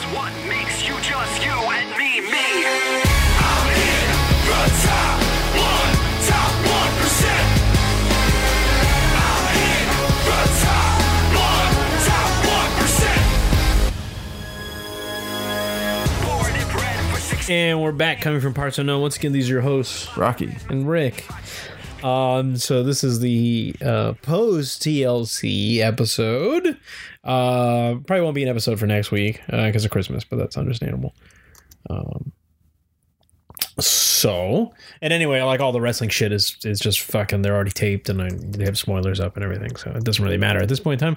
That's what makes you just you and me, me. I'm in the top one, top one percent. I'm in the top one, top one percent. Born and bred for six. And we're back coming from parts unknown. Once again, these are your hosts, Rocky. and Rick. Um, so this is the uh, post TLC episode. Uh, probably won't be an episode for next week because of Christmas, but that's understandable. Um, so and anyway, like all the wrestling shit is is just fucking. They're already taped and I, they have spoilers up and everything, so it doesn't really matter at this point in time.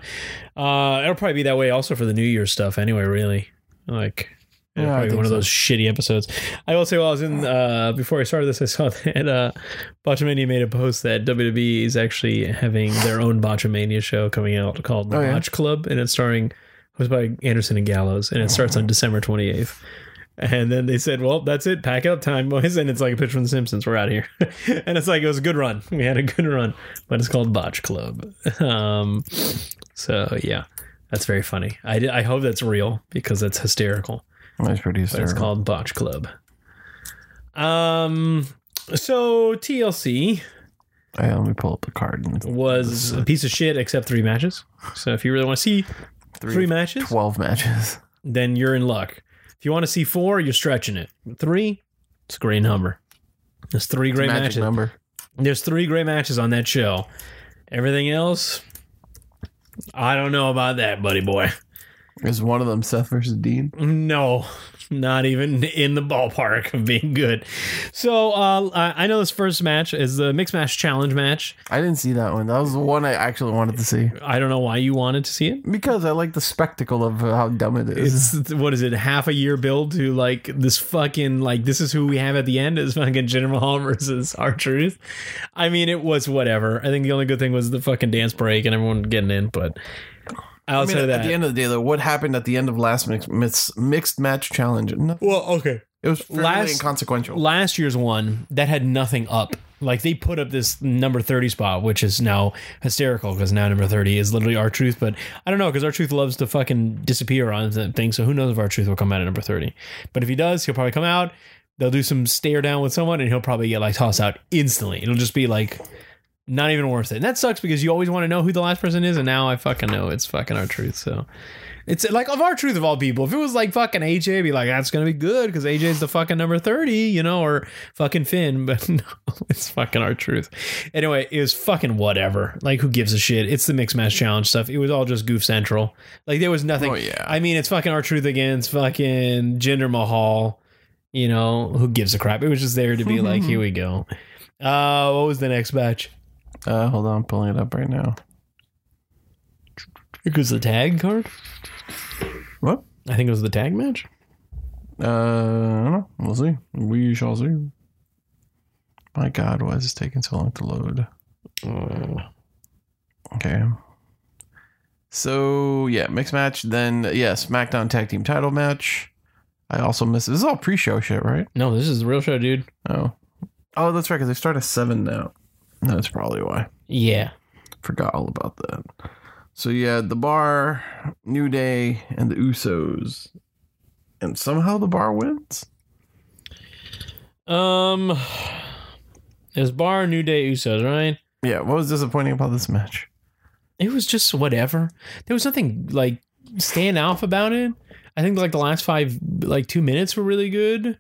Uh, it'll probably be that way also for the New Year stuff anyway. Really, like. Yeah, probably one of those shitty episodes. I will say, while I was in uh, before I started this, I saw that uh, Botchamania made a post that WWE is actually having their own Botchamania show coming out called The Oh, yeah? Botch Club, and it's starring hosted by Anderson and Gallows, and it starts on December twenty eighth. And then they said, "Well, that's it. Pack up time, boys." And it's like a picture from The Simpsons. We're out of here. and it's like it was a good run. We had a good run, but it's called Botch Club. Um, so yeah, that's very funny. I, I hope that's real because that's hysterical That's pretty but it's called Botch Club. Um, so TLC Hey, let me pull up the card. was a piece of shit except three matches. So if you really want to see three, matches, 12 matches. then you're in luck. If you want to see four, you're stretching it. Three, it's a great number. There's three great Magic matches. number. There's three great matches on that show. Everything else, I don't know about that, buddy boy. Is one of them Seth versus Dean? No, not even in the ballpark of being good. So uh, I know this first match is the mixed match challenge match. I didn't see that one. That was the one I actually wanted to see. I don't know why you wanted to see it. Because I like the spectacle of how dumb it is. It's what is it? Half a year build to like this fucking like this is who we have at the end is fucking Jinder Mahal versus R-Truth. I mean, it was whatever. I think the only good thing was the fucking dance break and everyone getting in. But I mean, of at the end of the day, though, what happened at the end of last mixed, mixed, mixed match challenge? Nothing. well, okay. It was fairly Last- inconsequential. last year's one that had nothing up. Like they put up this number 30 spot, which is now hysterical because now number 30 is literally R-Truth. But I don't know because R-Truth loves to fucking disappear on things. So who knows if R-Truth will come out at number 30. But if he does, he'll probably come out. They'll do some stare down with someone and he'll probably get like tossed out instantly. It'll just be like not even worth it. And that sucks because you always want to know who the last person is. And now I fucking know it's fucking R-Truth. So it's like of R-Truth of all people. If it was like fucking AJ, I'd be like, that's gonna be good because AJ's the fucking number 30, you know, or fucking Finn. But no, it's fucking R-Truth. Anyway, it was fucking whatever. Like, who gives a shit? It's the mixed match challenge stuff. It was all just goof central. Like there was nothing. Oh, yeah. I mean, it's fucking R-Truth against fucking Jinder Mahal. You know, who gives a crap? It was just there to be like, here we go. Uh, what was the next match? Uh, hold on, I'm pulling it up right now. It was the tag card. What? I think it was the tag match. Uh, I don't know. We'll see. We shall see. My God, why is this taking so long to load? Uh, Okay. So yeah, mixed match. Then yeah, SmackDown Tag Team Title match. I also missed. This is all pre-show shit, right? no, this is the real show, dude. Oh, oh, that's right. Because they start at seven now. That's probably why. Yeah. Forgot all about that. So yeah, the bar, New Day, and the Usos, and somehow the bar wins. Um, there's Bar New Day Usos, right? Yeah, what was disappointing about this match? It was just whatever. There was nothing like stand off about it. I think like the last five, like two minutes were really good.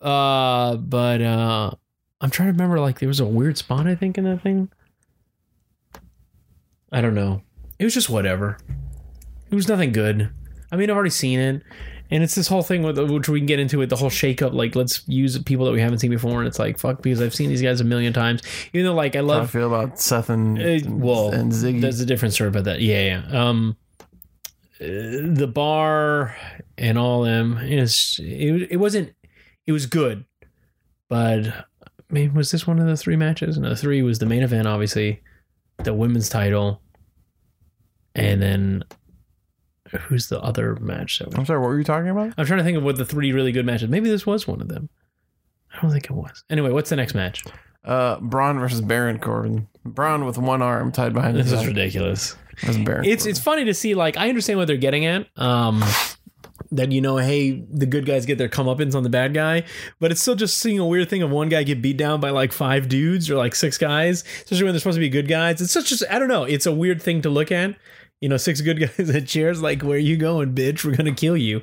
Uh, but uh, I'm trying to remember. Like there was a weird spot I think in that thing. I don't know. It was just whatever. It was nothing good. I mean, I've already seen it, and it's this whole thing with which we can get into it. The whole shakeup, like let's use people that we haven't seen before, and it's like fuck because I've seen these guys a million times. Even though like I love. How I feel about Seth and, uh, well, and Ziggy. there's a different story about that. Yeah, yeah. Um, uh, the bar and all them is it. It wasn't. It was good, but I mean, was this one of the three matches? No, three was the main event, obviously, the women's title, and then who's the other match? That we, I'm sorry, what were you talking about? I'm trying to think of what the three really good matches. Maybe this was one of them. I don't think it was. Anyway, what's the next match? Uh, Braun versus Baron Corbin. Braun with one arm tied behind This his is back. ridiculous. It's Corbin. it's funny to see like I understand what they're getting at. Um that you know, hey, the good guys get their comeuppance on the bad guy, but it's still just seeing a weird thing of one guy get beat down by like five dudes or like six guys, especially when they're supposed to be good guys. It's such just I don't know. It's a weird thing to look at. You know, six good guys at chairs. Like, where are you going, bitch? We're gonna kill you.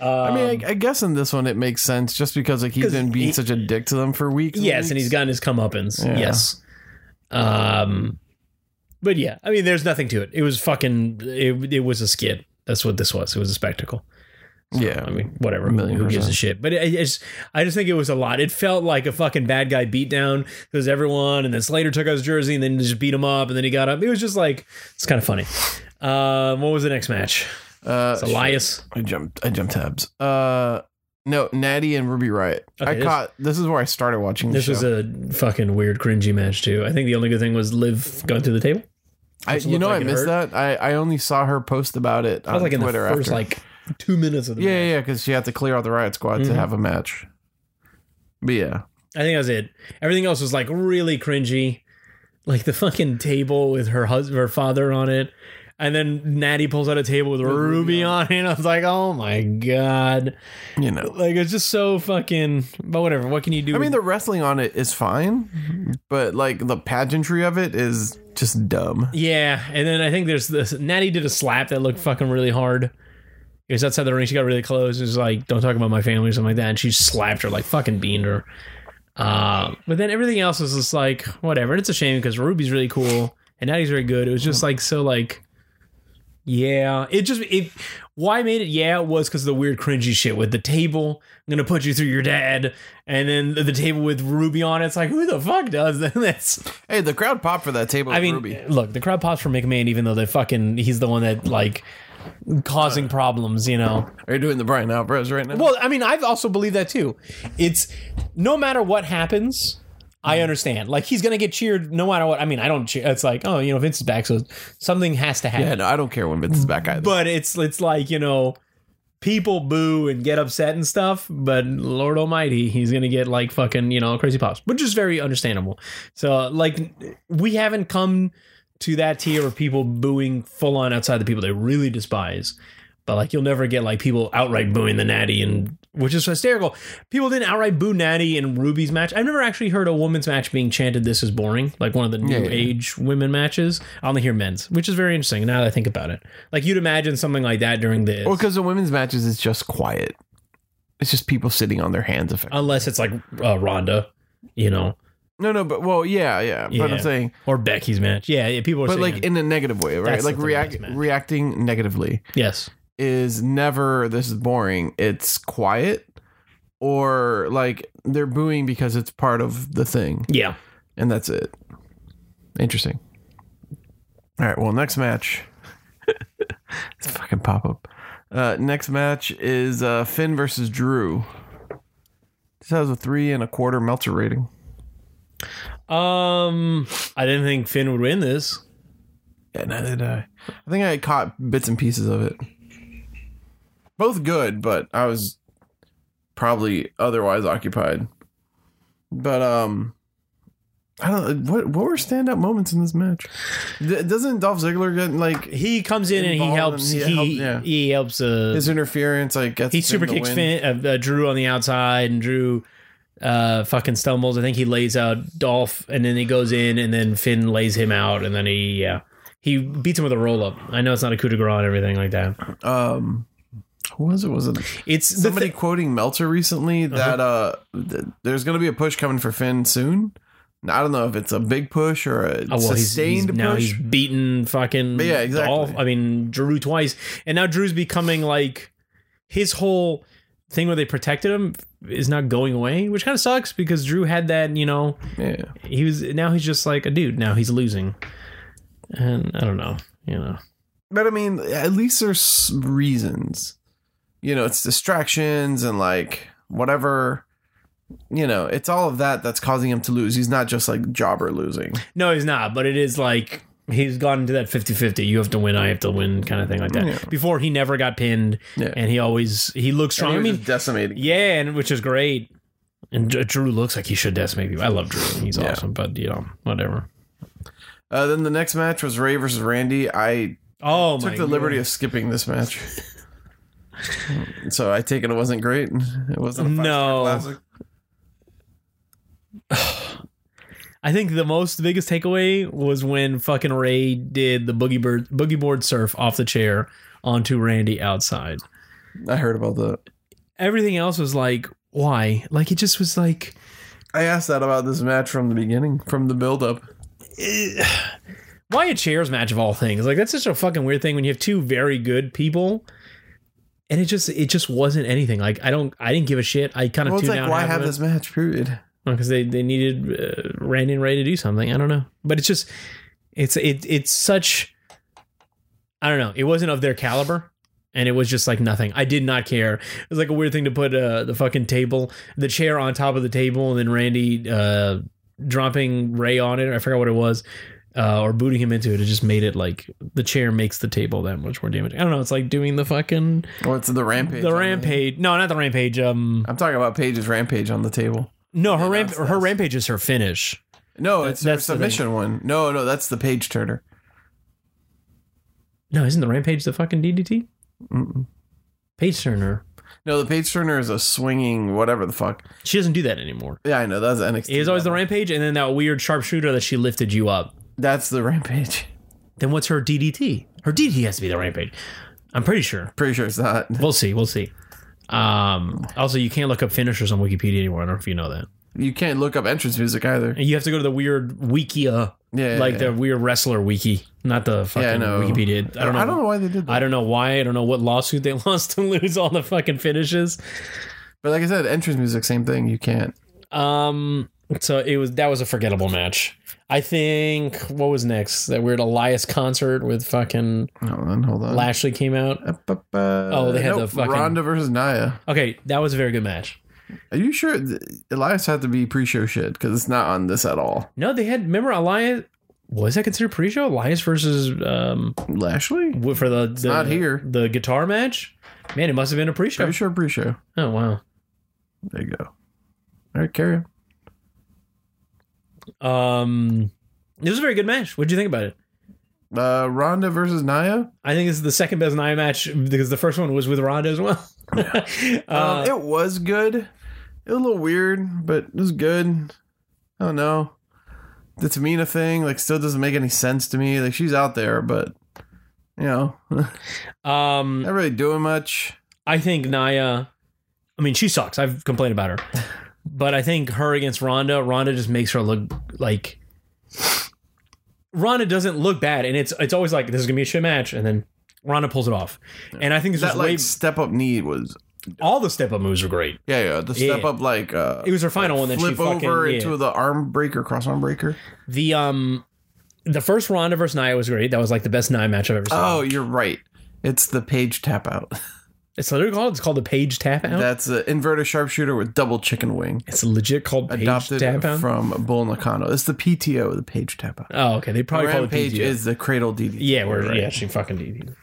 I mean, I, I guess in this one it makes sense just because like he's been being he- such a dick to them for weeks. Yes, and he's gotten his comeuppance. Yeah. Yes. Um, but yeah, I mean, there's nothing to it. It was fucking. It, it was a skit. That's what this was. It was a spectacle. Yeah. I mean, whatever. A million Who gives a shit? But it, it's, I just think it was a lot. It felt like a fucking bad guy beatdown because everyone, and then Slater took out his jersey and then just beat him up, and then he got up. It was just like it's kind of funny. Um, what was the next match? Uh, Elias. I jumped. I jumped tabs. Uh, no, Natty and Ruby Riott. Okay, I this- caught. This is where I started watching. This show. was a fucking weird, cringy match too. I think the only good thing was Liv going through the table. I, you know, like I missed hurt. that. I, I only saw her post about it I on was like in Twitter the first after. like two minutes of the yeah, match. yeah, yeah, because she had to clear out the Riott Squad Mhm. to have a match. But yeah, I think that was it. Everything else was like really cringy, like the fucking table with her husband, her father on it, and then Natty pulls out a table with Ruby on it. And I was like, oh my god, you know. like it's just so fucking. But whatever. What can you do? I mean, the wrestling on it is fine, but like the pageantry of it is just dumb. yeah, and then I think there's this. Natty did a slap that looked fucking really hard. It was outside the ring. She got really close. It was like, "Don't talk about my family" or something like that. And she slapped her, like fucking beamed her. Uh, but then everything else was just like whatever. And it's a shame because Ruby's really cool and Natty's very good. It was just like so like, yeah. It just it. Why I made it? Yeah, it was because of the weird cringy shit with the table. I'm gonna put you through your dad, and then the, the table with Ruby on it. It's like who the fuck does this? Hey, the crowd popped for that table. I with mean, Ruby. look, the crowd pops for McMahon, even though they fucking he's the one that like causing uh, problems, you know. Are you doing the Bryan Alvarez right now? Well, I mean, I've also believed that too. It's no matter what happens, I mm. understand. Like he's gonna get cheered no matter what. I mean, I don't cheer. It's like, oh, you know, Vince is back, so something has to happen. yeah, no, I don't care when Vince is back either. But it's it's like you know, people boo and get upset and stuff. But Lord Almighty, he's gonna get like fucking you know crazy pops, which is very understandable. So like, we haven't come to that tier of people booing full on outside the people they really despise. But like, you'll never get like people outright booing the Natty and. Which is hysterical. People didn't outright boo Natty in Ruby's match. I've never actually heard a woman's match being chanted "This is boring," like one of the new Yeah, yeah. age women matches. I only hear men's, which is very interesting. Now that I think about it, like you'd imagine something like that during this, well, because the women's matches is just quiet. It's just people sitting on their hands. Effectively. unless it's like uh, Ronda, you know, no, no, but well, yeah, yeah. But I'm saying, or Becky's match. Yeah, yeah people are but saying, like in a negative way, right? That's like the react match. reacting negatively yes, is never this is boring. It's quiet, or like they're booing because it's part of the thing, yeah. and that's it. Interesting. All right. Well, next match. it's fucking pop up. Uh, next match is uh, Finn versus Drew. This has a three and a quarter Meltzer rating. Um, I didn't think Finn would win this. Yeah, neither did I. I think I caught bits and pieces of it. Both good, but I was probably otherwise occupied. But um, I don't. What what were standout moments in this match? D- doesn't Dolph Ziggler get like He comes in and he helps. and He he he, helped- yeah. helps. Uh, his interference? Like gets he super kicks? Finn, uh, uh, Drew on the outside, and Drew uh fucking stumbles. I think he lays out Dolph, and then he goes in, and then Finn lays him out, and then he yeah he beats him with a roll up. I know it's not a coup de grace and everything like that. Um, who was it? Was it It's somebody thi- quoting Meltzer recently that uh th- there's going to be a push coming for Finn soon? I don't know if it's a big push or a Oh, well, he's, he's sustained now push. he's beaten fucking But yeah, exactly. Dolph. I mean Drew twice, and now Drew's becoming like his whole thing where they protected him is not going away, which kind of sucks because Drew had that. You know, yeah. he was now he's just like a dude. Now he's losing, and I don't know. You know, But I mean, at least there's reasons. You know, it's distractions and like whatever. You know, it's all of that that's causing him to lose. He's not just like jobber losing. no, he's not. But it is like. He's gone into that 50-50. You have to win, I have to win kind of thing like that. Yeah. Before he never got pinned Yeah. and he always he looks strong. I he mean, was just decimating. Yeah, and which is great. And Drew looks like he should decimate people. I love Drew. He's Yeah. awesome, but you know, whatever. Uh, then the next match was Rey versus Randy. I Oh took the liberty of skipping this match. So I take it it wasn't great. It wasn't a No. classic. I think the most biggest takeaway was when fucking Rey did the boogie bird boogie board surf off the chair onto Randy outside. I heard about that. Everything else was like, why? Like it just was like I asked that about this match from the beginning, from the build-up. why a chairs match of all things? Like that's such a fucking weird thing when you have two very good people. And it just it just wasn't anything. Like I don't I didn't give a shit. I kind of Well, it's like out why have it. this match? Period. Because they they needed uh, Randy and Rey to do something. I don't know, but it's just it's it it's such I don't know. It wasn't of their caliber, and it was just like nothing. I did not care. It was like a weird thing to put uh, the fucking table, the chair on top of the table, and then Randy uh, dropping Rey on it. I forgot what it was. Uh, or booting him into it, it just made it like the chair makes the table that much more damage. I don't know. It's like doing the fucking What's the rampage? the rampage. No, not the rampage. Um, I'm talking about Paige's rampage on the table. No, her ramp, her that's- rampage is her finish. No, it's that's the the thing. submission one. No, no, that's the Paige Turner. No, isn't the rampage the fucking DDT? Mm-mm. Paige Turner. No, the Paige Turner is a swinging whatever the fuck. She doesn't do that anymore. Yeah, I know that's NXT. It is always the rampage, and then that weird sharpshooter that she lifted you up. That's the rampage. Then what's her DDT? Her DDT has to be the rampage. I'm pretty sure. Pretty sure it's not. We'll see. We'll see. Um, also, you can't look up finishers on Wikipedia anymore. I don't know if you know that. You can't look up entrance music either. And you have to go to the weird Wikia, Yeah, like yeah, the weird wrestler wiki, not the fucking Yeah. Wikipedia. I don't know. I don't know why they did that. I don't know why. I don't know what lawsuit they lost to lose all the fucking finishes. But like I said, entrance music, same thing. You can't. Um, so it was that was a forgettable match. I think what was next? That weird Elias concert with fucking Hold on, hold on. Lashley came out. Oh, Oh, they had the fucking- Ronda versus Nia. Okay, that was a very good match. Are you sure Elias had to be pre-show shit because it's not on this at all? No, they had remember Elias. Was that considered pre-show? Elias versus um Lashley? for the, the not here. the guitar match. Man, it must have been a pre-show. Pretty sure pre-show. Oh wow. There you go. All right, carry on. Um, it was a very good match. What would you think about it? Uh, Ronda versus Nia. I think this is the second best Nia match because the first one was with Ronda as well. uh, Um, it was good. It was a little weird, but it was good. I don't know. The Tamina thing, like, still doesn't make any sense to me. Like, she's out there, but you know, um, not really doing much. I think Nia. I mean, she sucks. I've complained about her, but I think her against Ronda, Ronda just makes her look like. Ronda doesn't look bad, and it's it's always like this is gonna be a shit match, and then Ronda pulls it off. And I think this That was like way step up knee was all the step up moves are great. yeah yeah the Yeah. step up like uh It was her final one that she flip fucking over yeah. into the arm breaker cross arm breaker. the um the first Ronda versus Nia was great. That was like the best Nia match I've ever seen. Oh, you're right. It's the Paige tap out. It's literally called it's called the Paige Tap Out. That's an inverted sharpshooter with double chicken wing. it's legit called Page Adopted Tap Out. from Bull Nakano. It's the PTO, the Paige tap out. oh, okay. They probably call it page PTO. is the cradle DDT. Yeah, where right. yeah, she fucking did.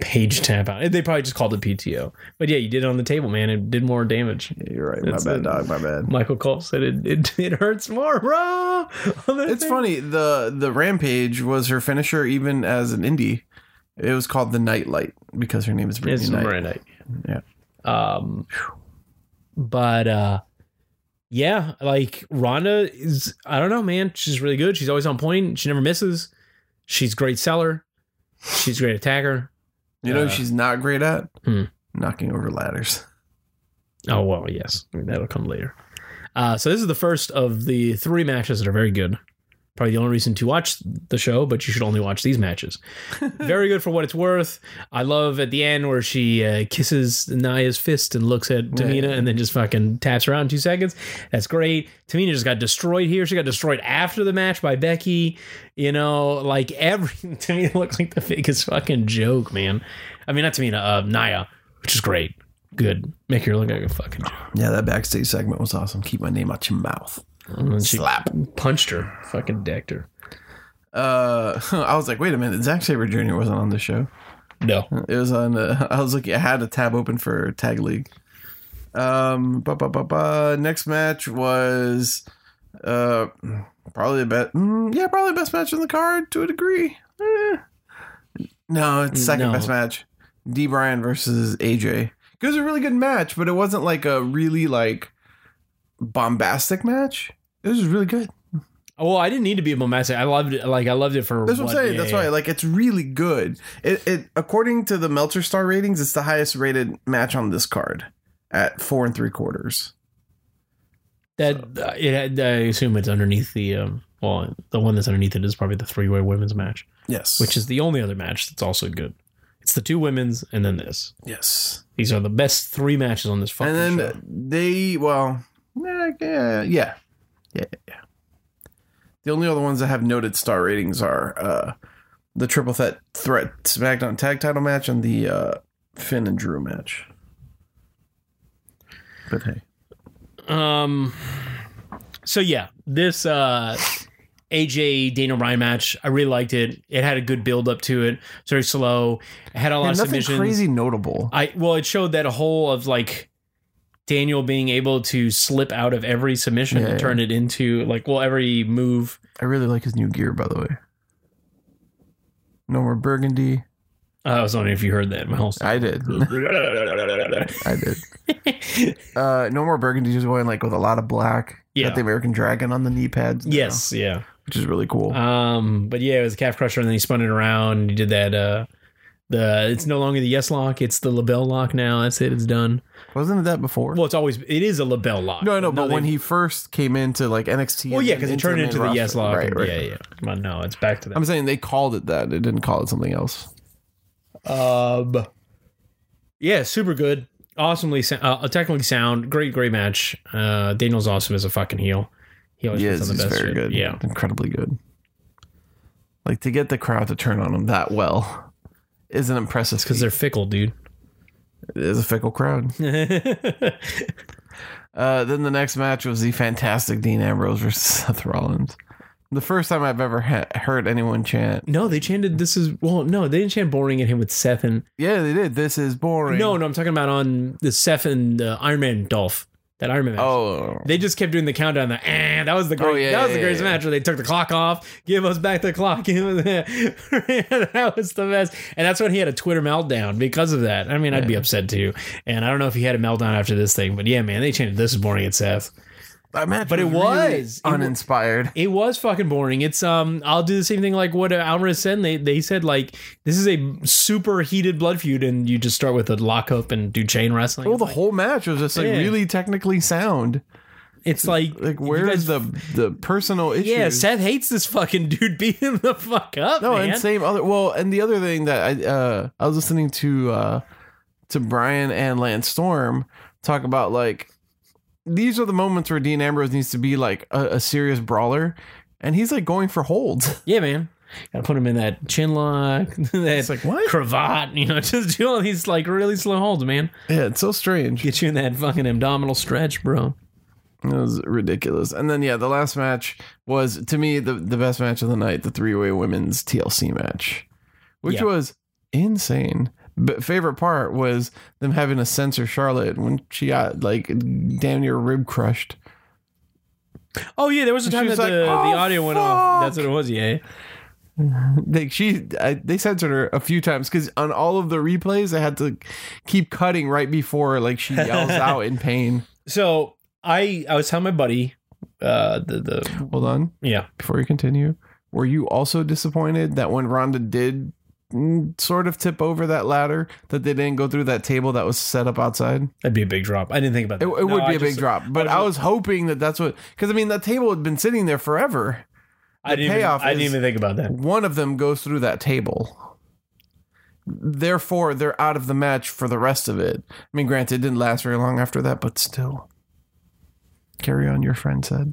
Paige tap out. They probably just called it PTO. But yeah, you did it on the table, man. It did more damage. Yeah, You're right. My bad, dog. My bad. Michael Cole said it it, it hurts more, bro. It's thing. funny. The the Rampage was her finisher even as an indie. It was called the Nightlight because her name is Brittany It's Knight. Samurai Night. Yeah. Um but uh yeah, like Ronda is I don't know, man. She's really good. She's always on point. She never misses. She's great seller. She's a great attacker. You know, Uh, who she's not great at Hmm. knocking over ladders. Oh well, yes, that'll come later. Uh, so this is the first of the three matches that are very good. Probably the only reason to watch the show, but you should only watch these matches. very good for what it's worth. I love at the end where she uh, kisses Nia's fist and looks at Tamina Yeah. and then just fucking taps her out in two seconds. That's great. Tamina just got destroyed here. She got destroyed after the match by Becky. You know, like every Tamina looks like the biggest fucking joke, man. I mean, not Tamina, uh, Nia, which is great. Good. Make her look like a fucking joke. Yeah, that backstage segment was awesome. Keep my name out your mouth. And then she Slap. punched her, fucking decked her. Uh, I was like, wait a minute. Zack Sabre Jr. wasn't on the show. No, It was on. Uh, I was looking. I had a tab open for Tag League. Um, ba, ba, ba, ba. next match was uh probably the best. Mm, yeah, probably the best match on the card to a degree. Eh. No, it's second No. best match. D. Bryan versus AJ. It was a really good match, but it wasn't like a really like bombastic match. It was really good. Well, I didn't need to be bombastic. I loved it. Like I loved it for. That's what I'm saying. yeah, That's yeah. why, like, it's really good. It, it according to the Meltzer Star ratings, it's the highest rated match on this card at four and three quarters. That uh, it. Had, I assume it's underneath the. Um, well, the one that's underneath it is probably the three way women's match, Yes, which is the only other match that's also good. It's the two women's and then this. yes, These are the best three matches on this fucking and show. then they well, yeah, yeah, yeah, yeah, yeah. The only other ones that have noted star ratings are uh, the triple threat threat SmackDown tag title match and the uh, Finn and Drew match. But hey, Um. So yeah, this uh, AJ Daniel Bryan match, I really liked it. It had a good build up to it. It's very slow. It had a lot Yeah, of submissions. crazy notable. I well, it showed that a whole of like Daniel being able to slip out of every submission Yeah, and turn it into like well every move. I really like his new gear, by the way. No more burgundy. Uh, I was wondering if you heard that. My whole I did. I did. Uh, no more burgundy. Just going like with a lot of black. Yeah. Got the American Dragon on the knee pads. now, yes, yeah. which is really cool. Um, but yeah, it was a calf crusher, and then he spun it around. And he did that. Uh, the it's no longer the yes lock; it's the LeBell lock now. That's it. It's done. Wasn't it that before? Well, it's always it is a LeBell lock. no, no. But they- when he first came into like NXT, well, yeah, because it turned into the roster. yes lock. Right, and-. Yeah, yeah. But no, it's back to that. I'm saying they called it that. They didn't call it something else. Um, yeah, super good, awesomely, sou- uh, technically sound, great, great match. Uh, Daniel's awesome as a fucking heel. He always Yes, puts on he's best very shit. good. Yeah, incredibly good. Like to get the crowd to turn on him that well is an impressive. because they're fickle, dude. It is a fickle crowd. Uh, then the next match was the fantastic Dean Ambrose versus Seth Rollins. The first time I've ever ha- heard anyone chant. no, they chanted. This is well, no, they didn't chant boring at him with Seth and Yeah, they did. This is boring. no, no. I'm talking about on the Seth and uh, Iron Man Dolph. That Iron Man match. Oh, They just kept doing the countdown. The eh, that was the great. Oh, yeah, that was yeah, the greatest yeah, match where they took the clock off, give us back the clock. That. that was the best, and that's when he had a Twitter meltdown because of that. I mean, I'd be upset too, and I don't know if he had a meltdown after this thing, but yeah, man, they changed. This is boring at Seth. That match. But it was. It wa- uninspired. It was fucking boring. It's um, I'll do the same thing like what Alvarez said. They they said like this is a super heated blood feud, and you just start with a lockup and do chain wrestling. well, the whole match was just like Yeah. really technically sound. it's like Like, you where's the the personal issues? Yeah, Seth hates this fucking dude beating the fuck up. No, man. and same other. Well, and the other thing that I uh I was listening to uh to Bryan and Lance Storm talk about like these are the moments where Dean Ambrose needs to be like a, a serious brawler, and he's like going for holds. Yeah, man. Gotta put him in that chin lock, that like, what? cravat, you know, just do all these like really slow holds, man. yeah, it's so strange. Get you in that fucking abdominal stretch, bro. It was ridiculous. And then yeah, the last match was to me the the best match of the night, the three way women's TLC match, which Yeah. was insane. But favorite part was them having to censor Charlotte when she got like damn near rib crushed. Oh yeah, there was a time that was the, like, the "Oh, audio went off. That's what it was, yeah. Like she, I, they censored her a few times because on all of the replays, I had to keep cutting right before like she yells out in pain. So I I was telling my buddy, uh the the Hold on, yeah. before you continue, were you also disappointed that when Ronda did sort of tip over that ladder, that they didn't go through that table that was set up outside? That'd be a big drop. I didn't think about It, that. it No, would be I a big drop, but I I was- hoping that that's what because I mean that table had been sitting there forever. I didn't even, I didn't even think about that. one of them goes through that table. Therefore, they're out of the match for the rest of it. I mean, granted, it didn't last very long after that, but still. Carry on, your friend said.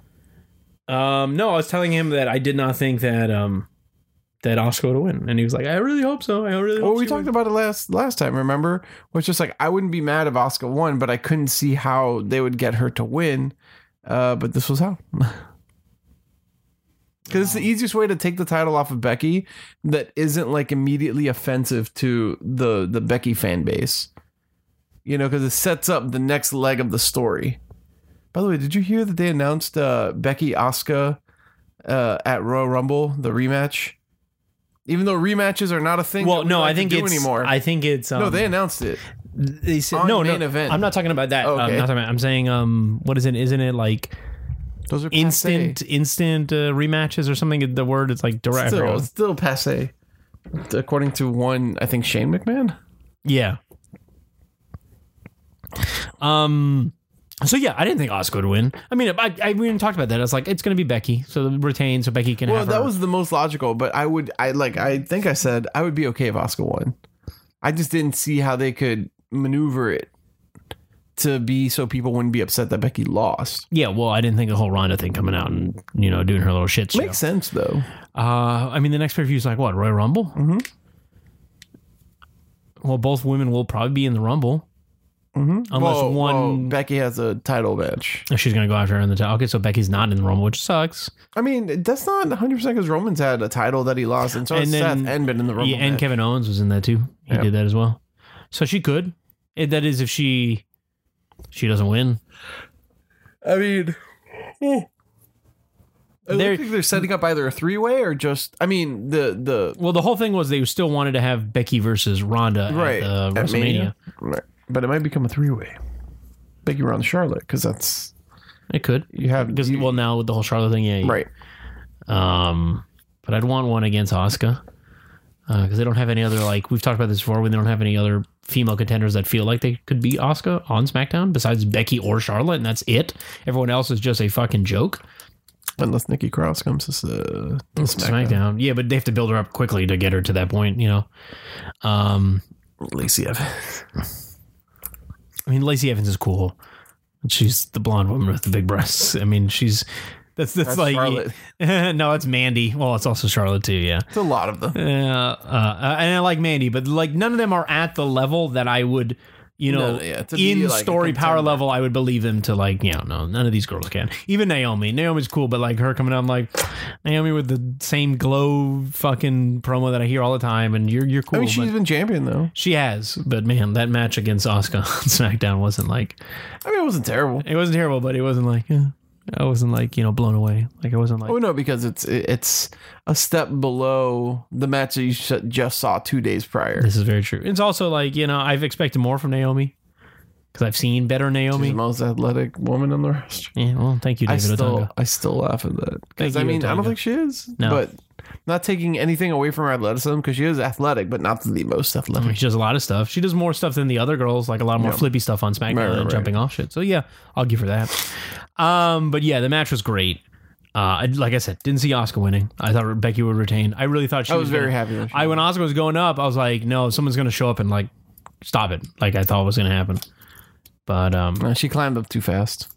Um, no, I was telling him that I did not think that um that Asuka would win, and he was like, "I really hope so. I really." Well, we talked wins." about it last last time. Remember, was just like I wouldn't be mad if Asuka won, but I couldn't see how they would get her to win. Uh, but this was how. Because it's the easiest way to take the title off of Becky that isn't like immediately offensive to the the Becky fan base. You know, because it sets up the next leg of the story. By the way, did you hear that they announced uh, Becky Asuka uh, at Royal Rumble the rematch? Even though rematches are not a thing. Well, we no, like I think it's anymore. I think it's um, no, they announced it. they said no, main no. event. I'm not talking about that. Oh, Um, okay. not talking about, I'm saying um, what is it? Isn't it like Those are instant passe. instant uh, rematches or something? The word is like direct. Still, still passe. According to one, I think Shane McMahon. Yeah. Um. So yeah, I didn't think Asuka would win. I mean, I, I we even talked about that. I was like, it's going to be Becky, so retain, so Becky can Well, have. that her- was the most logical, but I would, I like, I think I said I would be okay if Asuka won. I just didn't see how they could maneuver it to be so people wouldn't be upset that Becky lost. yeah. Well, I didn't think the whole Ronda thing coming out and you know doing her little shit show. Makes sense though. Uh, I mean, the next pay per view is like what Royal Rumble. Mm-hmm. Well, both women will probably be in the Rumble. Mm-hmm. Unless Well, one, well, Becky has a title match. she's going to go after her in the title. Okay, so Becky's not in the Rumble, which sucks. I mean, that's not 100 percent because Roman's had a title that he lost, and so And has then- Seth and been in the Rumble. Yeah, and match. Kevin Owens was in that too. He Yeah. did that as well. So she could. It, that is if she she doesn't win. I mean, it They're- looks like they're setting up either a three way or just. I mean, the the Well, the whole thing was they still wanted to have Becky versus Ronda right at uh, at WrestleMania. Mania. right, but it might become a three way. Becky around Charlotte because that's It could you have because you- well now with the whole Charlotte thing, yeah, right. Um, but I'd want one against Asuka because they don't have any other like we've talked about this before. When they don't have any other female contenders that feel like they could beat Asuka on SmackDown besides Becky or Charlotte, and that's it. Everyone else is just a fucking joke. Unless Nikki Cross comes to, uh, to SmackDown. SmackDown. yeah, but they have to build her up quickly to get her to that point. You know, um, Lacey Evans. I mean, Lacey Evans is cool. She's the blonde woman with the big breasts. I mean, she's that's that's, That's like no, it's Mandy. Well, it's also Charlotte too. Yeah. It's a lot of them. Yeah, uh, and I like Mandy, but like none of them are at the level that I would, you know, No, yeah, in like, story power level, I would believe them to like, you know, no, none of these girls can. Even Naomi, Naomi's cool, but like her coming out, I'm like Naomi with the same glow fucking promo that I hear all the time, and you're you're cool. I mean, she's been champion though. she has, but man, that match against Asuka on SmackDown wasn't like I mean, it wasn't terrible. it wasn't terrible, but it wasn't like eh, I wasn't like you know blown away. Like I wasn't like Oh no, because it's it's a step below the match that you just saw two days prior. this is very true. It's also like you know I've expected more from Naomi because I've seen better She's Naomi. the most athletic woman in the roster. Yeah, well, thank you, I David still, Otunga. I still laugh at that because I you, mean, I don't think she is. No. but not taking anything away from her athleticism because she is athletic, but not the most athletic. She does a lot of stuff. She does more stuff than the other girls, like a lot more Yeah. flippy stuff on SmackDown Right, right, and right. jumping off shit. So yeah, I'll give her that. Um, but yeah, the match was great. Uh, like I said, didn't see Asuka winning. I thought Becky would retain. I really thought she I was very gonna- happy when she I when Asuka was going up, I was like, no, someone's gonna show up and like stop it. Like I thought was gonna happen. But um, she climbed up too fast.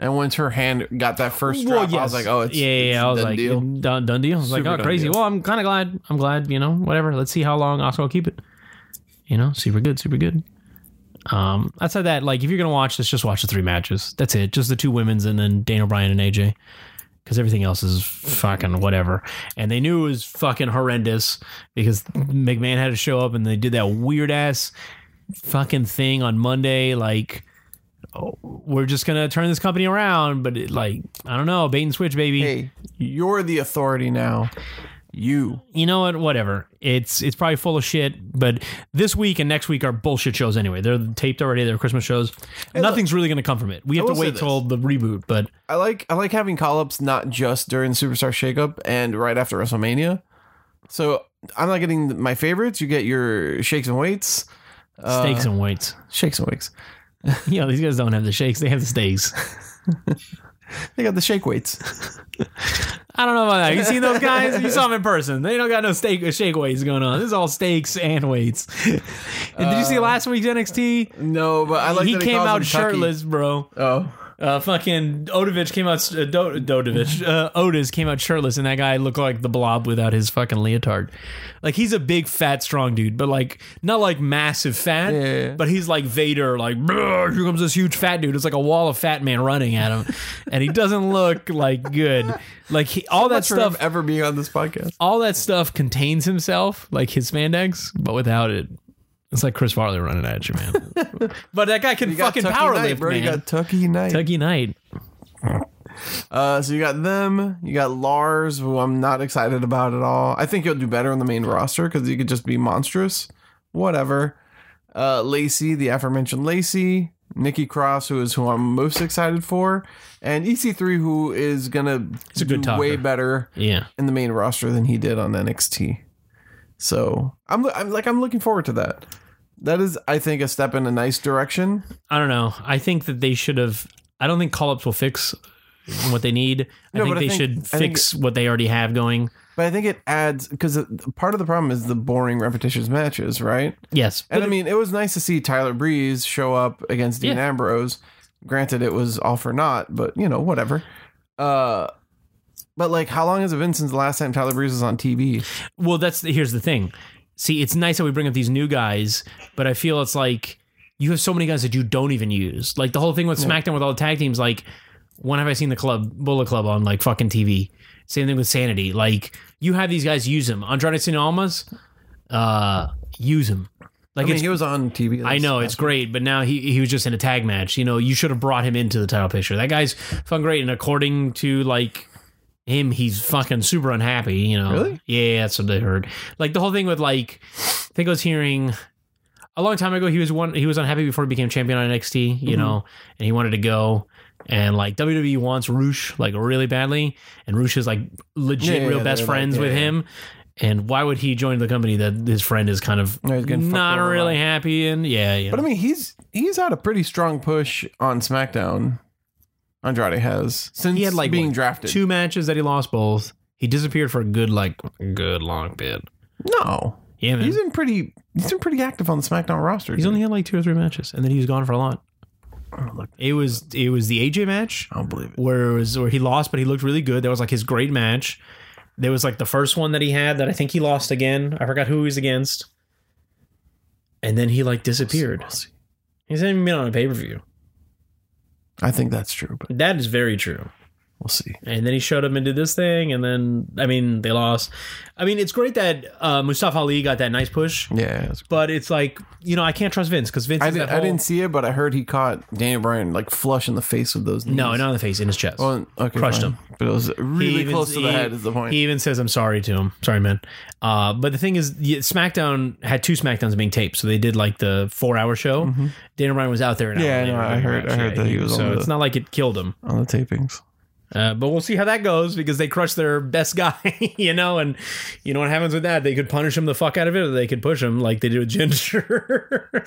And once her hand got that first well, drop, I was like, "Oh, it's yeah, yeah, it's yeah. I was done like, deal." done, done deal. I was like, oh, crazy. deal. Well, I'm kind of glad. I'm glad. You know, whatever. Let's see how long Asuka will keep it. You know, super good, super good. Um, outside that, like, if you're gonna watch this, just watch the three matches. That's it. Just the two women's and then Daniel Bryan and AJ. Because everything else is fucking whatever. And they knew it was fucking horrendous because McMahon had to show up and they did that weird ass fucking thing on Monday. Like, oh, we're just gonna turn this company around, but it, like, I don't know, bait and switch, baby. Hey, you're the authority now. You. you know what? Whatever. It's it's probably full of shit. But this week and next week are bullshit shows anyway. They're taped already. They're Christmas shows. Nothing's really going to come from it. We have to wait till the reboot. But I like I like having call ups not just during the Superstar Shakeup and right after WrestleMania. So I'm not getting my favorites. You get your shakes and weights. Uh, steaks and weights. Shakes and weights. You know these guys don't have the shakes. They have the steaks. They got the shake weights. I don't know about that. You seen those guys? You saw them in person. They don't got no steak shake weights going on. This is all steaks and weights. and did you see last week's NXT? No, but I like he that came calls out them Tucky. shirtless, bro. Oh, Uh, fucking Odovich came out. Uh, Do- Dodovich, uh, Otis came out shirtless, and that guy looked like the Blob without his fucking leotard. Like he's a big, fat, strong dude, but like not like massive fat. Yeah. But he's like Vader. Like "Brr, here comes this huge fat dude. It's like a wall of fat man running at him, and he doesn't look like good. Like he, all that for him stuff. ever being on this podcast. All that stuff contains himself, like his spandex, but without it. It's like Chris Farley running at you, man. but that guy can You got fucking Tucky power Knight, lift, bro. man. You got Tucky Knight. Tucky Knight. Uh, so you got them. You got Lars, who I'm not excited about at all. I think he'll do better on the main roster because he could just be monstrous. Whatever. Uh, Lacey, the aforementioned Lacey. Nikki Cross, who is who I'm most excited for, and EC3, who is gonna a good do way talker. better Yeah. in the main roster than he did on NXT. So I'm, I'm like I'm looking forward to that. That is, I think, a step in a nice direction. I don't know. I think that they should have. I don't think call ups will fix what they need. I No, think but I they think- should I think- fix what they already have going. But I think it adds because part of the problem is the boring, repetitious matches, right? Yes. And I mean, it was nice to see Tyler Breeze show up against Dean Yeah. Ambrose. Granted, it was all for naught, but you know, whatever. Uh, but like, how long has it been since the last time Tyler Breeze was on TV? Well, that's the, here's the thing. See, it's nice that we bring up these new guys, but I feel it's like you have so many guys that you don't even use. Like the whole thing with SmackDown with all the tag teams. Like, when have I seen the club Bullet Club on like fucking TV? Same thing with Sanity. Like, you have these guys use them. Andrade Cien Almas, uh, use him. Like I mean, he was on TV. I know it's great, but now he he was just in a tag match. You know, you should have brought him into the title picture. That guy's fun, great, and according to like him, he's fucking super unhappy. You know, Really? Yeah, that's what they heard. Like the whole thing with like, I think I was hearing a long time ago he was one he was unhappy before he became champion on NXT. Mm-hmm. You know, and he wanted to go. And like WWE wants Rush like really badly, and Rush is like legit Yeah, real yeah, best friends like- with yeah, yeah. him. And why would he join the company that his friend is kind of Yeah, he's getting fucked not really happy in? Yeah, yeah. But I mean, he's he's had a pretty strong push on SmackDown. Andrade has since he had like being drafted. two matches that he lost both. He disappeared for a good like good long bit. no, Yeah, man. he's He's, been pretty. He's been pretty active on the SmackDown roster. dude. only had like two or three matches, and then he was gone for a lot. Oh, It was it was the AJ match I don't believe it. where it was where he lost, but he looked really good. That was like his great match. There was like the first one that he had that I think he lost again. I forgot who he was against. And then he like disappeared. He's not even been on a pay per view. I think that's true, but That is very true. We'll see. And then he showed up and did this thing, and then I mean they lost. I mean it's great that uh, Mustafa Ali got that nice push. Yeah, that's But it's like you know I can't trust Vince because Vince. I, is did, that I whole- didn't see it, but I heard he caught Daniel Bryan like flush in the face with those. Knees. No, not in the face, in his chest. Well, okay, Crushed fine. him. but it was really even- close to the he- head. Is the point? He even says, "I'm sorry" to him. Sorry, man. Uh, but the thing is, SmackDown had two SmackDowns being taped, so they did like the four-hour show. Daniel Bryan was out there. Mm-hmm. Yeah, hour I I heard- I heard that he was So on it's not like it killed him. on the tapings. Uh, but we'll see how that goes because they crushed their best guy, you know, and you know what happens with that. They could punish him the fuck out of it, or they could push him like they did with Ginger,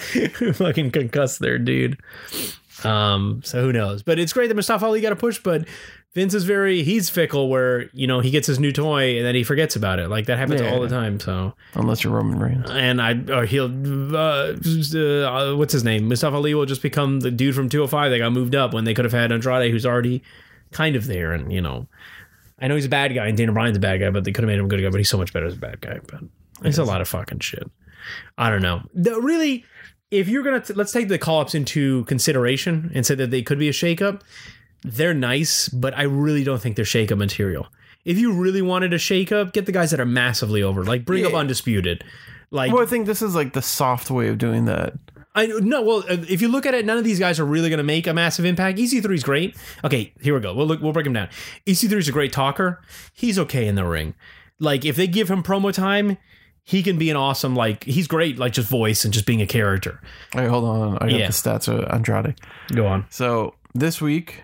fucking concuss their dude. Um, so who knows? But it's great that Mustafa Ali got a push, but Vince is very he's fickle where you know he gets his new toy and then he forgets about it. Like that happens Yeah. all the time. So Unless you're Roman Reigns. and I or he'll uh, uh, what's his name? Mustafa Ali will just become the dude from 205 that got moved up when they could have had Andrade, who's already kind of there. And you know, I know he's a bad guy and Daniel Bryan's a bad guy, but they could have made him a good guy. But he's so much better as a bad guy. But it's a lot of fucking shit. I don't know. The, really, if you're gonna let's take the call ups into consideration and say that they could be a shakeup. They're nice, but I really don't think they're shakeup material. If you really wanted a shakeup, get the guys that are massively over. Like bring up undisputed. Like Well, I think this is like the soft way of doing that. I no, well, uh, if you look at it, none of these guys are really going to make a massive impact. EC3 is great. Okay, here we go. We'll look, we'll break him down. EC3 is a great talker. He's okay in the ring. Like if they give him promo time, he can be an awesome. Like he's great. Like just voice and just being a character. All right, hold on. I got Yeah. the stats of Andrade. Go on. So this week,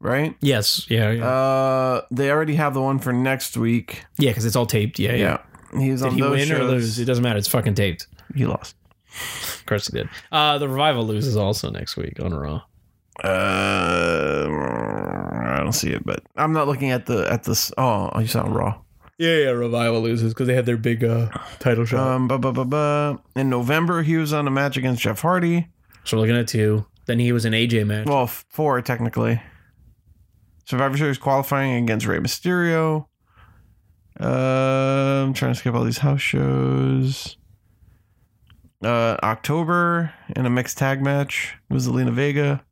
right? Yes. Yeah. Yeah. Uh, they already have the one for next week. yeah. Because it's all taped. Yeah. Yeah. Yeah, he's Did on he those win shows. or lose? It doesn't matter. It's fucking taped. He lost. Of course he did. Uh, the revival loses also next week on Raw. Uh, I don't see it, but I'm not looking at the at this. Oh, you saw Raw. Yeah. Yeah. Revival loses because they had their big uh, title shot. Um. In November, he was on a match against Jeff Hardy. so we're looking at two. Then he was an AJ match. Well, f- four technically. Survivor Series qualifying against Rey Mysterio. Uh, I'm trying to skip all these house shows. Uh, October in a mixed tag match was Zelina Vega.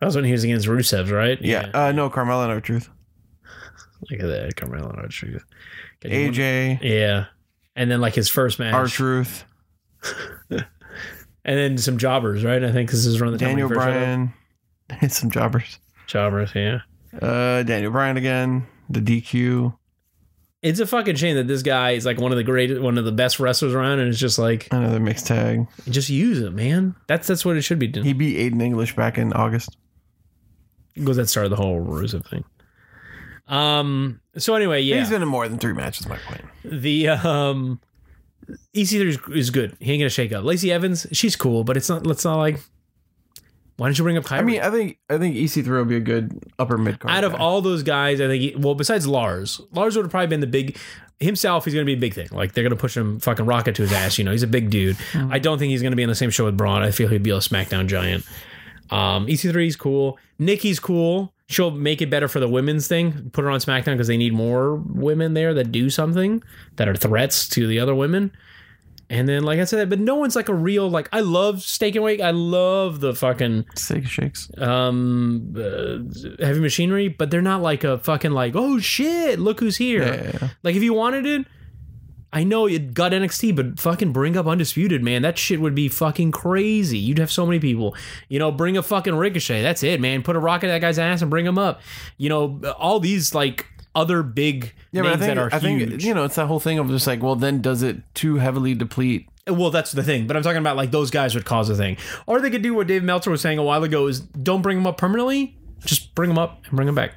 That was when he was against Rusev, right? Yeah. Uh, no, Carmella and R-Truth. Look at that, Carmella and R-Truth. AJ, Yeah. And then like his first match. R-Truth. And then some jobbers, right? I think this is around the time Daniel first. Bryan. Hit some jobbers. Jobbers, yeah. Uh, Daniel Bryan again. The DQ. It's a fucking shame that this guy is like one of the greatest, one of the best wrestlers around, and it's just like Another mixed tag. just use him, man. That's that's what it should be doing. He beat Aiden English back in August. Because that started the whole Rusev thing. Um. So anyway, yeah, He's been in more than three matches. My point. the um, EC3 is, is good. He ain't gonna shake up. Lacey Evans, she's cool, but it's not. Let's not like. Why don't you bring up Kyrie? I mean, I think I think EC3 will be a good upper mid card. out of all those guys, I think. He, well, besides Lars, Lars would have probably been the big himself. He's going to be a big thing. Like they're going to push him fucking rocket to his ass. You know, he's a big dude. I don't think he's going to be on the same show with Braun. I feel he'd be a SmackDown giant. Um, EC3 is cool. Nikki's cool. She'll make it better for the women's thing. Put her on SmackDown because they need more women there that do something that are threats to the other women. And then, like I said, but no one's like a real like. I love Steak and Wake. I love the fucking Steak shakes. um uh, heavy machinery, but they're not like a fucking like oh shit, look who's here. Yeah. Like if you wanted it, I know it got NXT, but fucking bring up Undisputed, man. That shit would be fucking crazy. You'd have so many people. You know, bring a fucking Ricochet. That's it, man. Put a rocket at that guy's ass and bring him up. You know, all these like other big Yeah, names think that are I think huge. you know it's that whole thing of just like, well, then does it too heavily deplete? Well, that's the thing. But I'm talking about like those guys would cause a thing. Or they could do what Dave Meltzer was saying a while ago: is don't bring them up permanently. Just bring them up and bring them back.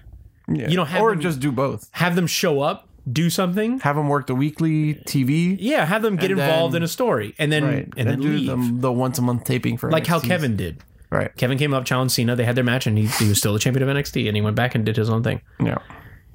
Yeah. You don't have or them- just do both. have them show up, do something. Have them work the weekly TV, Yeah, have them get involved then- in a story and then right? and then do leave. them the once a month taping for like how Kevin did. right? Kevin came up, challenged Cena. They had their match, and he, he was still the champion of NXT. And he went back and did his own thing. Yeah,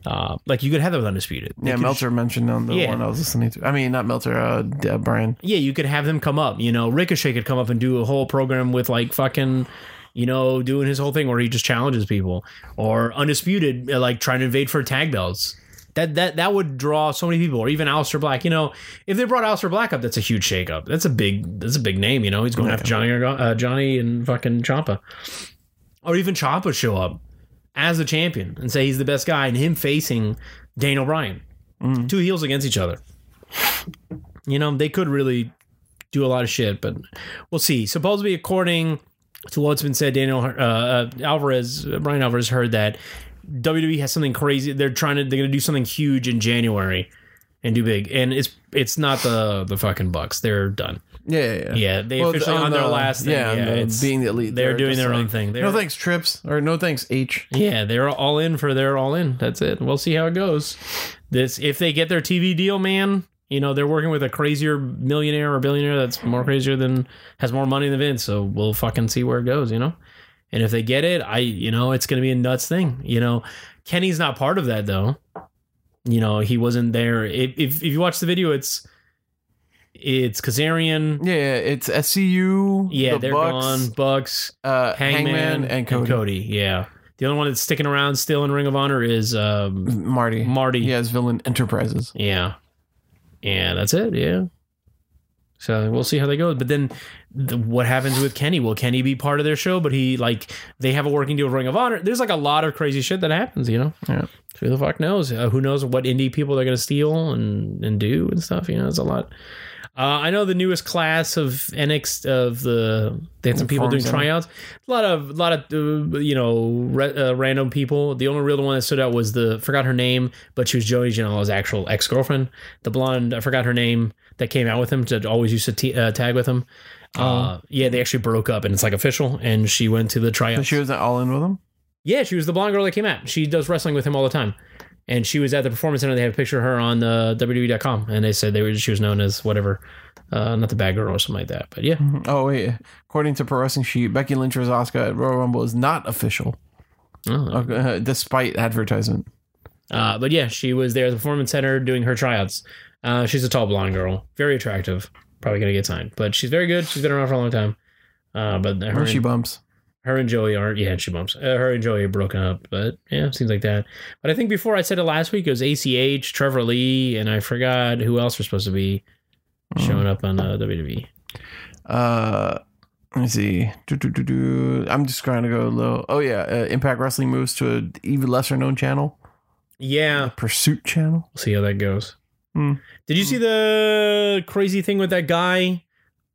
Uh, like you could have that with Undisputed. They yeah. could- Meltzer mentioned on the Yeah. one I was listening to. I mean, not Meltzer, uh, uh Bryan. Yeah, you could have them come up. You know, Ricochet could come up and do a whole program with like fucking, you know, doing his whole thing where he just challenges people, or Undisputed uh, like trying to invade for tag belts. That that that would draw so many people, or even Aleister Black. You know, if they brought Aleister Black up, that's a huge shakeup. That's a big that's a big name. You know, he's going after Johnny uh, Johnny and fucking Ciampa, or even Ciampa show up as a champion and say he's the best guy, and him facing Daniel Bryan, two heels against each other. You know, they could really do a lot of shit, but we'll see. Supposedly, according to what's been said, Daniel uh, uh, Alvarez, uh, Bryan Alvarez heard that WWE has something crazy. They're trying to they're going to do something huge in January and do big, and it's it's not the the fucking Bucks. They're done. Yeah, yeah, yeah. Yeah, they Well, officially on, their the- last thing. Yeah, on the it's being the elite. they're doing just their own thing. They're, No thanks, Trips, or no thanks, H. Yeah, they're all in for their all in. That's it. We'll see how it goes. This if they get their TV deal, man. You know they're working with a crazier millionaire or billionaire that's more crazier than has more money than Vince. So we'll fucking see where it goes. You know, and if they get it, I you know it's gonna be a nuts thing. You know, Kenny's not part of that though. You know he wasn't there. If if, if you watch the video, it's it's Kazarian. Yeah, yeah, it's SCU. Yeah, the they're Bucks, gone. Bucks. Uh, Hangman, Hangman, and Cody. Yeah. The only one that's sticking around still in Ring of Honor is um, Marty. Marty. He has Villain Enterprises. Yeah. Yeah, that's it. Yeah. So we'll see how they go. But then the, what happens with Kenny? Will Kenny be part of their show? But he, like, they have a working deal with Ring of Honor. There's like a lot of crazy shit that happens, you know? Yeah. Who the fuck knows? Uh, who knows what indie people they're going to steal and, and do and stuff? You know, it's a lot. Uh, I know the newest class of NX of the they had some people doing tryouts. A lot of a lot of uh, you know re, uh, random people. The only real one that stood out was the forgot her name, but she was Joey Janela's actual ex girlfriend, the blonde. I forgot her name that came out with him to always used to t- uh, tag with him. Uh, yeah, they actually broke up and it's like official. And she went to the tryouts. She was all in with him. Yeah, she was the blonde girl that came out. She does wrestling with him all the time. And she was at the performance center. They had a picture of her on uh, WWE.com, and they said they were she was known as whatever, uh, not the bad girl or something like that. But yeah, Oh wait, according to Pro Wrestling Sheet, Becky Lynch versus Asuka at Royal Rumble is not official, Oh. uh, despite advertisement. uh, but yeah, she was there at the performance center doing her tryouts. Uh, she's a tall blonde girl, very attractive. Probably gonna get signed, but she's very good. She's been around for a long time. Uh, but her she bumps. Her and Joey aren't. Yeah, she bumps. Uh, her and Joey are broken up, but yeah, seems like that. But I think before I said it last week, it was ACH, Trevor Lee, and I forgot who else was supposed to be showing up on uh, WWE. Uh, let me see. Do, do, do, do. I'm just trying to go low. Oh yeah, uh, Impact Wrestling moves to an even lesser known channel, Yeah, Pursuit channel. we'll see how that goes. Hmm. Did you see the crazy thing with that guy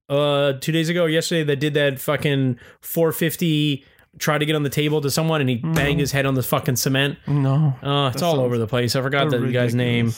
uh two days ago or yesterday that did that fucking 450 tried to get on the table to someone and he banged his head on the fucking cement. No. Uh, it's all over the place. I forgot the guy's name.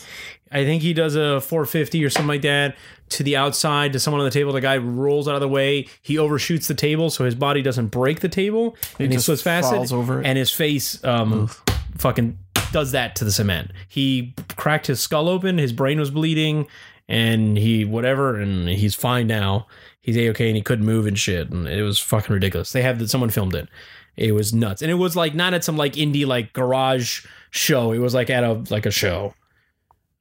I think he does a 450 or something like that to the outside to someone on the table. The guy rolls out of the way. He overshoots the table so his body doesn't break the table and he just slips past falls it. over it. And his face um, fucking does that to the cement. He cracked his skull open. His brain was bleeding and he whatever and he's fine now. He's a okay and he couldn't move and shit. And it was fucking ridiculous. They had someone filmed it. It was nuts. And it was like not at some like indie like garage show. It was like at a like a show.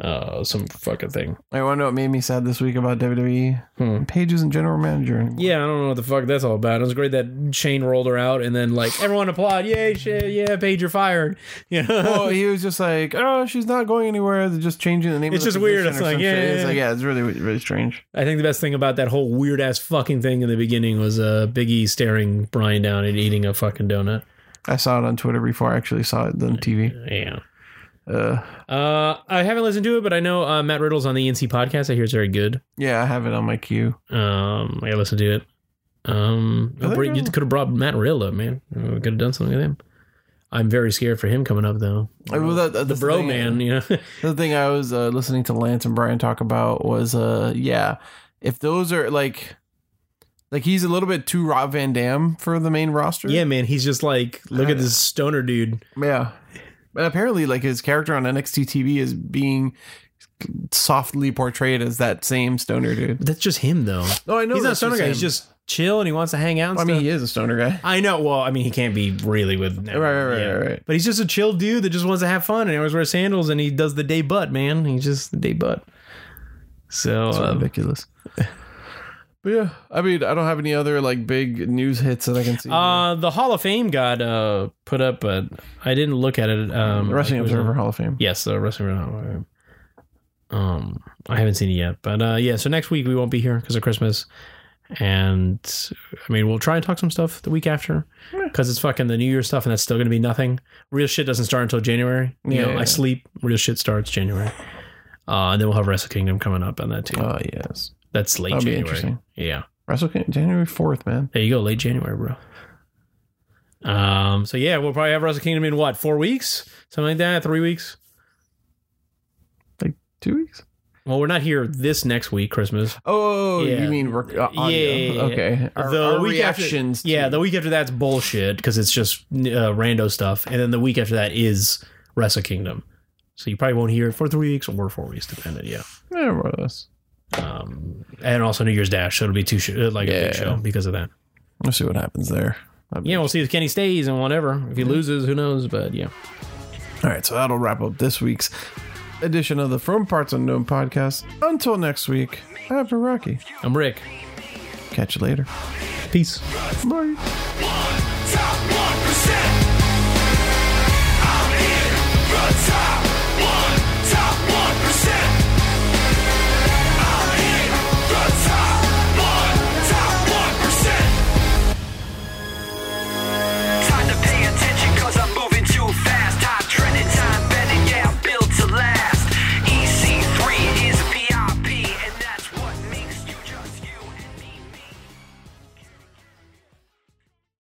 Uh some fucking thing. I want to know what made me sad this week about WWE. Hmm. Paige isn't general manager anymore. Yeah, I don't know what the fuck that's all about. It was great that Shane rolled her out and then like everyone applaud, yay, shit, yeah, Paige, you're fired. You know? Well, he was just like, oh, she's not going anywhere. They're just changing the name. It's of the just weird. It's or like, yeah, yeah, it's like, yeah. yeah, it's really, really strange. I think the best thing about that whole weird ass fucking thing in the beginning was uh Big E staring Bryan down and eating a fucking donut. I saw it on Twitter before I actually saw it on TV. Yeah. Uh, Uh, I haven't listened to it, but I know uh, Matt Riddle's on the NC podcast. I hear it's very good. yeah, I have it on my queue. Um, I listened to it. Um, you could have brought Matt Riddle up, man. We could have done something with him. I'm very scared for him coming up though. Uh, well, that- the that's bro thing. man, you know. The thing I was uh, listening to Lance and Bryan talk about was, uh, yeah, if those are like, like he's a little bit too Rob Van Dam for the main roster. yeah, man. He's just like, look at this stoner dude. yeah. But apparently, like his character on NXT TV is being softly portrayed as that same stoner dude. That's just him though. Oh, I know. he's not a stoner guy. him. He's just chill and he wants to hang out. And I mean, he is a stoner guy. I know. Well, I mean, he can't be really with Right, right, right, right, right. But he's just a chill dude that just wants to have fun and he always wears sandals and he does the day butt, man. He's just the day butt. So um, ridiculous. But yeah, I mean, I don't have any other like big news hits that I can see. uh, the Hall of Fame got uh put up, but I didn't look at it. Um, the Wrestling was Observer Hall of Fame. Yes, the Wrestling Observer Hall of Fame. Um, I haven't seen it yet, but uh, yeah. So next week we won't be here because of Christmas, and I mean we'll try and talk some stuff the week after because it's fucking the New Year stuff, and that's still gonna be nothing. Real shit doesn't start until January. You Yeah, know, yeah. I sleep. Real shit starts January. Uh, and then we'll have Wrestle Kingdom coming up on that too. Oh yes, that's late that'll January. Yeah. Wrestle Kingdom January fourth, man. There you go, late January, bro. Um. So yeah, we'll probably have Wrestle Kingdom in what four weeks, something like that, three weeks. Like two weeks. Well, we're not here this next week, Christmas. Oh, Yeah. you mean rec- uh. Yeah, yeah, yeah. Okay. Our, the our week reactions. after, yeah, the week after that's bullshit because it's just uh, rando stuff, and then the week after that is Wrestle Kingdom. So you probably won't hear it for three weeks or four weeks, depending. Yeah. yeah, more or less. Um, and also New Year's Dash, so it'll be two sh- uh, like a big show because of that. We'll see what happens there. That'd Yeah, we'll see if Kenny stays and whatever. If he loses, who knows? But yeah. All right, so that'll wrap up this week's edition of the From Parts Unknown podcast. Until next week, I've been Rocky. I'm Rick. Catch you later. Peace. Bye. Top 1%.